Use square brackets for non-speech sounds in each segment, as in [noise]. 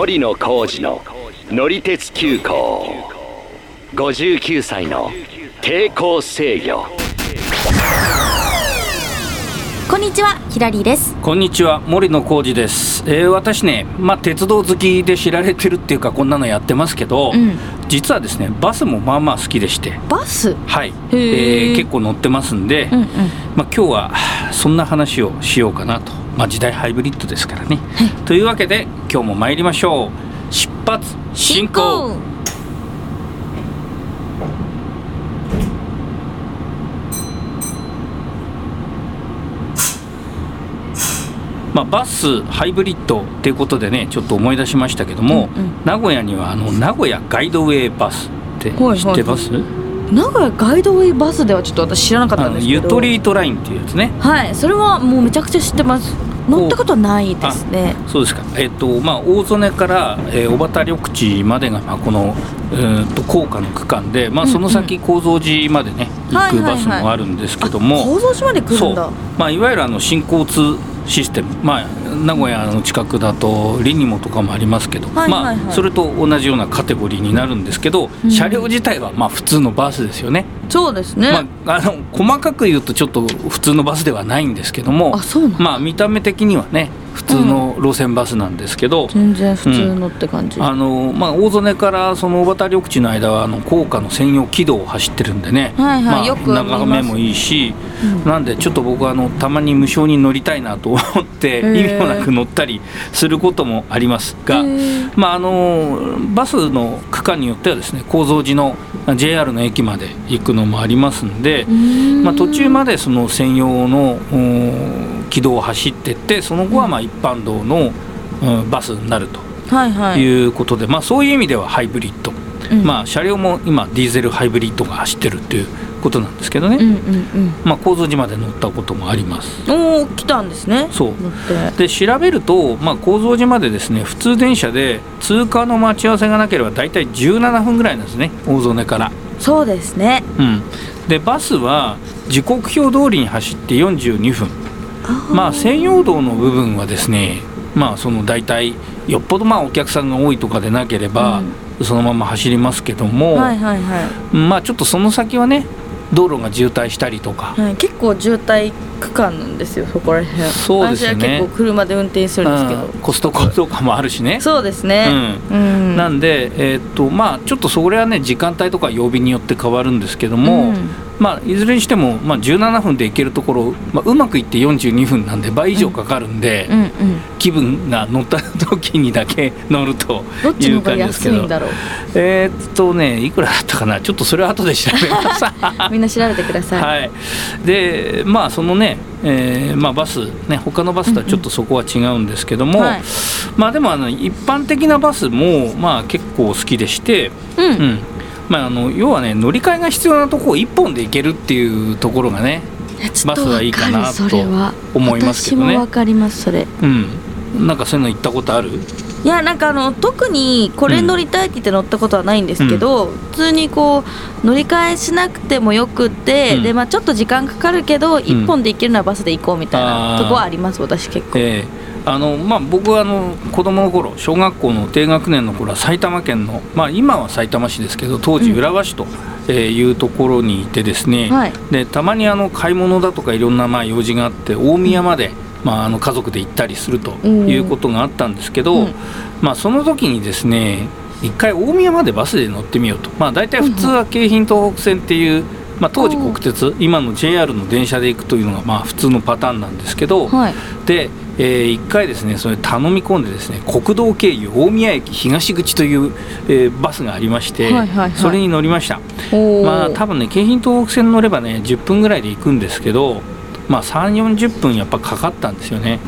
森野浩二の乗り鉄急行。59歳の抵抗制御。こんにちはヒラリーです。こんにちは森野浩二です、えー私ね、まあ、鉄道好きで知られてるっていうかこんなのやってますけど、うん。実はですねバスもまあまあ好きでして。バス？はい、えー結構乗ってますんで、うんうん。まあ、今日はそんな話をしようかなと、まあ、時代ハイブリッドですからね、というわけで今日も参りましょう。出発進行。まあ、バスハイブリッドっていうことでねちょっと思い出しましたけども、うんうん。名古屋にはあの名古屋ガイドウェイバスって知はいはい。ってます、名古屋ガイドウェイバスではちょっと私知らなかったんですけど。ゆとりートラインっていうやつね。はいそれはもうめちゃくちゃ知ってます乗ったことはないですね。そうですか、えっとまあ、大曽根から、えー小畑緑地までが、まあ、この、えー、と高架の区間で、まあ、うんうん。その先構造寺までね、はいはいはい。行くバスもあるんですけどあも、構造島まで来そうるんだ。まあ、いわゆるあの新交通システム、まあ、名古屋の近くだとリニモとかもありますけど、はいはいはい。まあ、それと同じようなカテゴリーになるんですけど、うん。車両自体はまあ普通のバスですよね。そうですね、まあ、あの細かく言うとちょっと普通のバスではないんですけどもあそうなんだ。まあ見た目的にはね普通の路線バスなんですけど、全然普通のって感じ、あのまあ、大曽根からその小畑緑地の間はあの高架の専用軌道を走ってるんでね、はい眺めもいいし、うん。なんでちょっと僕はあのたまに無償に乗りたいなと思って意味もなく乗ったりすることもありますがまあ、あのバスの区間によってはですね構造寺の JR の駅まで行くのもありますんで、まあ、途中までその専用のうん軌道を走ってってその後はまあ一般道の、うんバスになるとはいはい。いうことで、まあ、そういう意味ではハイブリッド、うん。まあ、車両も今ディーゼルハイブリッドが走ってるっていうことなんですけどね、うんうんうん。まあ、構造寺まで乗ったこともあります。おお来たんですね。そう。で調べると、まあ、構造寺までですね普通電車で通過の待ち合わせがなければ大体17分ぐらいなんですね大曽根から。そうですね。うん、でバスは時刻表通りに走って42分まあ専用道の部分はですねまあその大体よっぽどまあお客さんが多いとかでなければ、そのまま走りますけども、まあちょっとその先はね道路が渋滞したりとか、はい、結構渋滞区間なんですよそこら辺。そうですよね。私は結構車で運転するんですけど、うん。コストコとかもあるしね。そうですね。うん、なんで、えーっとまあ、ちょっとそれはね時間帯とか曜日によって変わるんですけども、うん。まあ、いずれにしても、まあ、17分で行けるところ、まあ、うまくいって42分なんで倍以上かかるんで、うん。うん気分が乗った時にだけ乗るとどっちいう感じですけど。安いんだろう。えーっとねいくらだったかな？ちょっとそれは後で調べます。[laughs] みんな調べてください、はい、でまあそのね、えーまあ、バスね他のバスとはちょっとそこは違うんですけども、はい。まあでもあの一般的なバスもまあ結構好きでして、うん。うん。まあ、あの要はね乗り換えが必要なとこを一本で行けるっていうところがね、バスはいいかなわるそれは思いますけどね。私もわかりますそれ。うん、なんかそういうの行ったことある？いやなんかあの特にこれ乗りたいって言って乗ったことはないんですけど、普通にこう乗り換えしなくてもよくって、うん。でまあちょっと時間かかるけど一本で行けるのはバスで行こうみたいなとこはあります私結構、ええ。あのまあ、僕はあの子供の頃小学校の低学年の頃は埼玉県の、まあ、今は埼玉市ですけど当時うん。浦和市とえーいうところにいてですね、はい。でたまにあの買い物だとかいろんなまあ用事があって大宮まで、まあ、あの家族で行ったりするということがあったんですけど、うん。まあ、その時にですね一回大宮までバスで乗ってみようと、まあ、大体普通は京浜東北線っていう、まあ、当時国鉄今の JR の電車で行くというのがまあ普通のパターンなんですけど、はい。で、えー一回ですねそれ頼み込んでですね国道経由大宮駅東口という、えーバスがありまして、はいはいはい。それに乗りました。まあ多分ね京浜東北線乗ればね10分ぐらいで行くんですけどまあ3 4 0分やっぱかかったんですよね。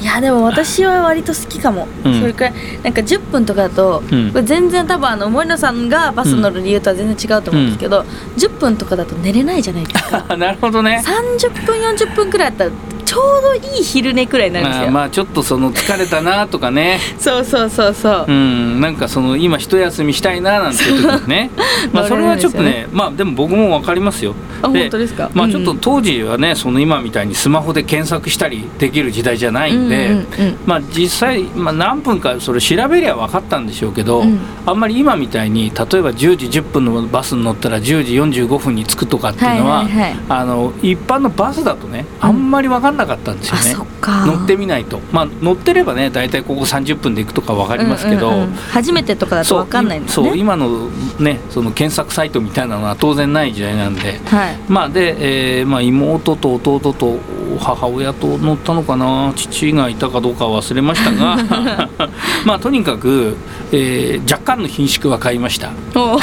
いやでも私は割と好きかも、うん。それくらい。なんか10分とかだと、うん。これ全然多分あの森野さんがバス乗る理由とは全然違うと思うんですけど、10分とかだと寝れないじゃないですか。[laughs] なるほどね。30分40分くらいだったらちょうどいい昼寝くらいになるんですよ、まあ、まあちょっとその疲れたなとかね。[laughs] そうそうそうそう、うんなんかその今一休みしたいななんていう時にね。[laughs] まあそれはちょっと乗れるんねまあでも僕も分かりますよ。あ本当ですか？まあちょっとうん当時はねその今みたいにスマホで検索したりできる時代じゃないんで、うんうんうん。まあ実際、まあ、何分かそれ調べりゃ分かったんでしょうけど、うん。あんまり今みたいに例えば10時10分のバスに乗ったら10時45分に着くとかっていうのは,、はいはいはい。あの一般のバスだとねあんまり分かんなかったんですよあね。乗ってみないと。まあ乗ってればね大体ここ30分で行くとか分かりますけど、うんうんうん。初めてとかだとそう分かんないんですね。そう今のねその検索サイトみたいなのは当然ない時代なんで。はい。まあで、えーまあ、妹と弟と母親と乗ったのかな。父がいたかどうかは忘れましたが。[laughs] [laughs] まあとにかく、えー若干の品縮は買いました。お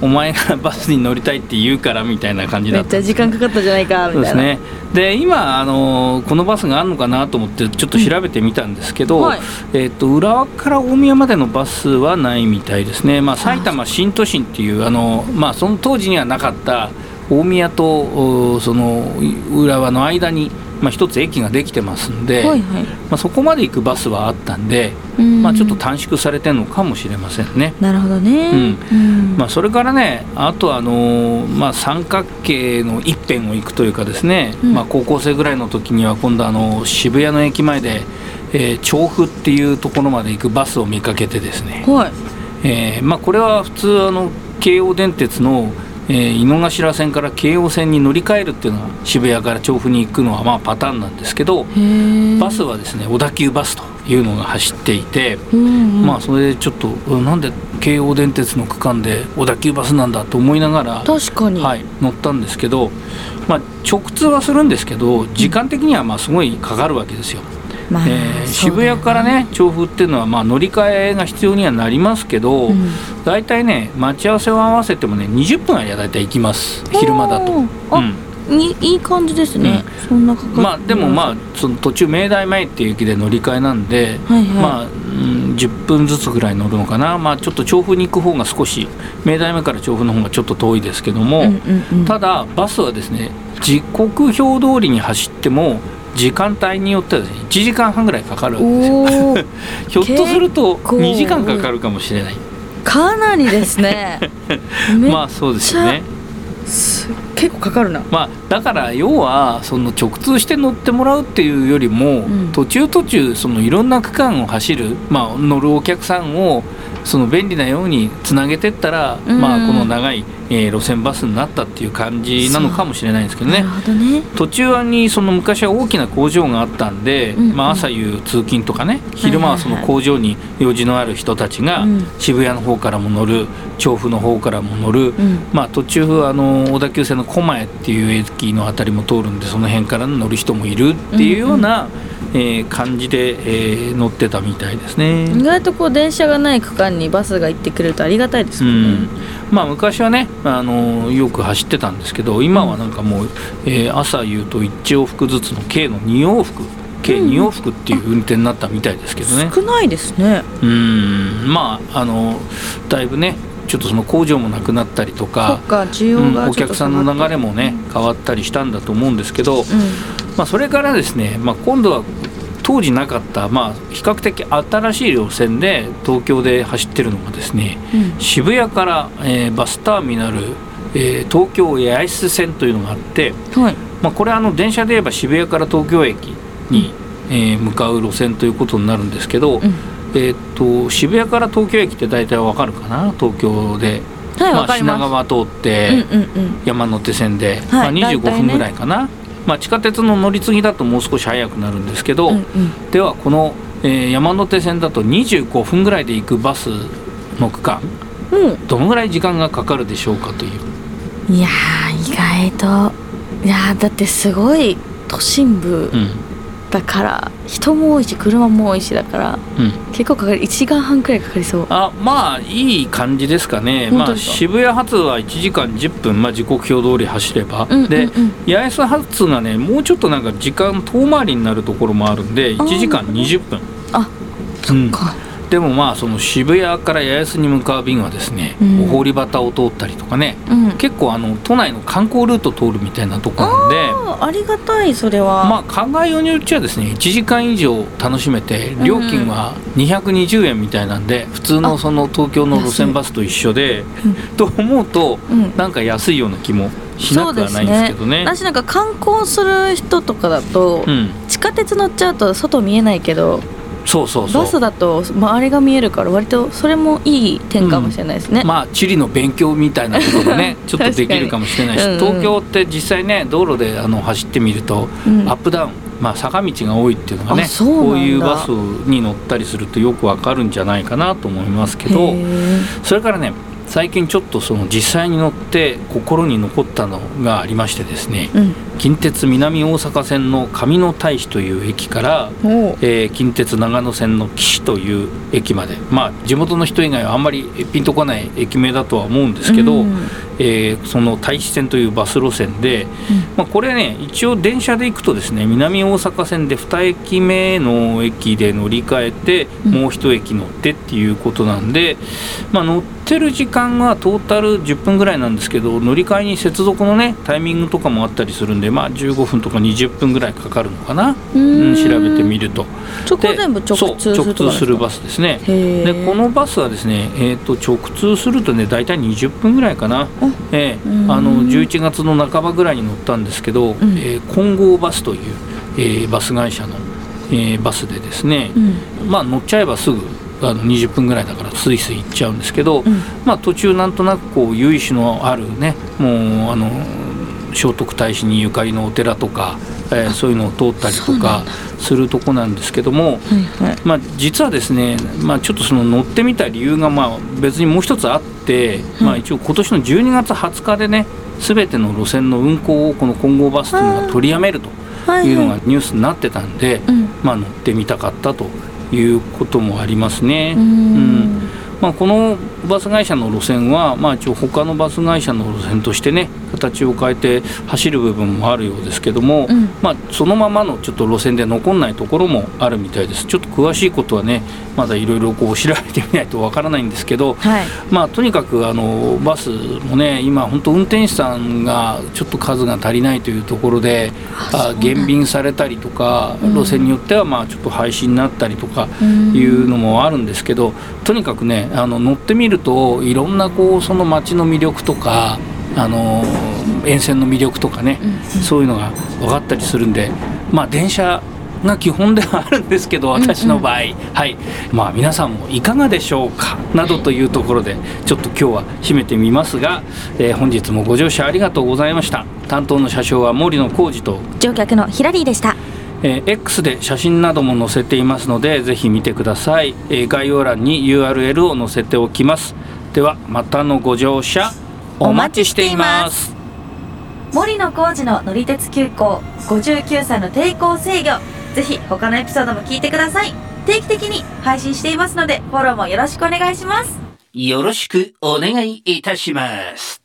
[laughs] お前がバスに乗りたいって言うからみたいな感じだっためっちゃ時間かかったじゃないかみたいな。そうですね。で今あのこのバスがあるのかなと思ってちょっと調べてみたんですけど、うんはい。えっと浦和から大宮までのバスはないみたいですね、まあ、埼玉新都心っていうあの、まあ、その当時にはなかった大宮とおその浦和の間に、まあ、一つ駅ができてますんで、はいはい。まあ、そこまで行くバスはあったんで、うん。まあ、ちょっと短縮されてるのかもしれませんね。なるほどね。うん。ん。まあ、それからね、あとはあのーまあ、三角形の一辺を行くというかですね、うん。まあ、高校生ぐらいの時には今度あの渋谷の駅前で、えー調布っていうところまで行くバスを見かけてですね、はい。えーまあ、これは普通あの京王電鉄の、えー井の頭線から京王線に乗り換えるっていうのは渋谷から調布に行くのはまあパターンなんですけど、バスはですね小田急バスというのが走っていて。うんうんまあそれでちょっとうんなんで京王電鉄の区間で小田急バスなんだと思いながら、確かにはい、乗ったんですけど、まあ、直通はするんですけど時間的にはまあすごいかかるわけですよ。まあえー渋谷からね調布っていうのはまあ乗り換えが必要にはなりますけど、うん。大体ね待ち合わせを合わせてもね20分ありゃ大体行きます。昼間だと。うん。いいいい感じですね、そんなかかまあでもまあその途中明大前っていう駅で乗り換えなんで、はいはい。まあ、うん、10分ずつぐらい乗るのかな。まあちょっと調布に行く方が少し明大前から調布の方がちょっと遠いですけども、うんうんうん。ただバスはですね時刻表通りに走っても時間帯によってはね1時間半ぐらいかかるわけですよ。[laughs] ひょっとすると結構。2時間かかるかもしれない。かなりですね。め [laughs] まあそうですよね。す結構かかるな。まあ、だから要はその直通して乗ってもらうっていうよりも、ん。途中途中そのいろんな区間を走る、まあ、乗るお客さんをその便利なようにつなげてったら、うん。まあ、この長い、えー路線バスになったっていう感じなのかもしれないんですけどね。ね。途中にその昔は大きな工場があったんで、うん。うん。まあ、朝夕通勤とかね昼間はその工場に用事のある人たちがうん。渋谷の方からも乗る調布の方からも乗る、うん。まあ、途中あの小田急線の狛江っていう駅の辺りも通るんでその辺から乗る人もいるっていうような、えー感じで、えー乗ってたみたいですね。意外とこう電車がない区間にバスが行ってくれるとありがたいですもんね、うん。まあ、昔はねあのよく走ってたんですけど今はなんかもう、えー朝夕と1往復ずつの計の2往復計2往復っていう運転になったみたいですけどね。少ないですね。うん。まああのだいぶねちょっとその工場もなくなったりとそかうんお客さんの流れもね変わったりしたんだと思うんですけど、うまあ、それからですね、まあ、今度は当時なかった、まあ、比較的新しい路線で東京で走ってるのがですねんうん。渋谷から、えーバスターミナル、えー東京八重洲線というのがあって、はい。まあ、これはあの電車で言えば渋谷から東京駅に、えー向かう路線ということになるんですけど、うん。えーっと渋谷から東京駅って大体わかるかな？東京で、はいまあ、品川通って、うんうんうん。山手線で、はいまあ、25大体ね分ぐらいかな、まあ、地下鉄の乗り継ぎだともう少し早くなるんですけど、うんうん。ではこの、えー山手線だと25分ぐらいで行くバスの区間もどのぐらい時間がかかるでしょうかという、う。いやー意外と。いやーだってすごい都心部うんだから人も多いし車も多いしだからうん、結構かかる1時間半くらいかかりそう。あまあいい感じですかね、まあ、渋谷発は1時間10分、まあ、時刻表通り走れば、うんうんうん。で八重洲発がねもうちょっとなんか時間遠回りになるところもあるんで1時間20分。あうん。かでもまあその渋谷から八重洲に向かう便はですね、うん。お堀端を通ったりとかねうん。結構あの都内の観光ルート通るみたいなとこなんであありがたいそれは、まあ考えようによっちゃですね1時間以上楽しめて料金は220円みたいなんで普通のその東京の路線バスと一緒でと思うとうん。なんか安いような気もしなくはないんですけどね。私なんか観光する人とかだと、うん、地下鉄乗っちゃうと外見えないけどそうそうそう。バスだと周りが見えるから割とそれもいい点かもしれないですね、まあ地理の勉強みたいなこともね [laughs] ちょっとできるかもしれないし、うんうん。東京って実際ね道路であの走ってみると、うん。アップダウン、まあ、坂道が多いっていうのがねこういうバスに乗ったりするとよくわかるんじゃないかなと思いますけどそれからね最近ちょっとその実際に乗って心に残ったのがありましてですねうん近鉄南大阪線の上野大使という駅からえー近鉄長野線の岸という駅まで。まあ地元の人以外はあんまりピンとこない駅名だとは思うんですけど、うん。えーその大使線というバス路線で、まあ、これね一応電車で行くとですね南大阪線で2駅目の駅で乗り換えてうん。もう1駅乗ってっていうことなんで、まあ、乗ってる時間はトータル10分ぐらいなんですけど乗り換えに接続のねタイミングとかもあったりするんでまあ15分とか20分ぐらいかかるのかな、うん、調べてみると。そこ全部直通する直通するバスですね。でこのバスはですね、えー、と直通するとね大体20分ぐらいかな、ええうん。あの11月の半ばぐらいに乗ったんですけど、ん。えー金剛バスという、えーバス会社の、えーバスでですね、うん。まあ乗っちゃえばすぐあの20分ぐらいだからスイスイ行っちゃうんですけど、うん。まあ途中なんとなくこう由緒のあるねもうあの聖徳太子にゆかりのお寺とか、えーそういうのを通ったりとかするとこなんですけども、まあ、実はですね、まあ、ちょっとその乗ってみた理由がまあ別にもう一つあって、まあ、一応今年の12月20日でね全ての路線の運行をこの金剛バスというのが取りやめるというのがニュースになってたんで、うん。まあ、乗ってみたかったということもありますね。ううん。ん。まあ、このバス会社の路線は、まあ、一応他のバス会社の路線としてね形を変えて走る部分もあるようですけども、うん。まあ、そのままのちょっと路線で残んないところもあるみたいです。ちょっと詳しいことはねまだいろいろこう調べてみないとわからないんですけど、はい。まあ、とにかくあのバスもね今本当運転手さんがちょっと数が足りないというところであ減便されたりとか、うん。路線によってはまあちょっと廃止になったりとかうん。いうのもあるんですけどとにかくねあの乗ってみるといろんなこうその街の魅力とかあの沿線の魅力とかね、そういうのが分かったりするんでまあ電車が基本ではあるんですけど私の場合、はい。まあ皆さんもいかがでしょうか？などというところでちょっと今日は締めてみますが、えー本日もご乗車ありがとうございました。担当の車掌は森野浩二と乗客のヒラリーでしたえー X で写真なども載せていますのでぜひ見てください、えー概要欄に URL を載せておきます。ではまたのご乗車お待ちしています。森野浩二の乗り鉄急行59歳の抵抗制御。ぜひ他のエピソードも聞いてください。定期的に配信していますのでフォローもよろしくお願いします。よろしくお願いいたします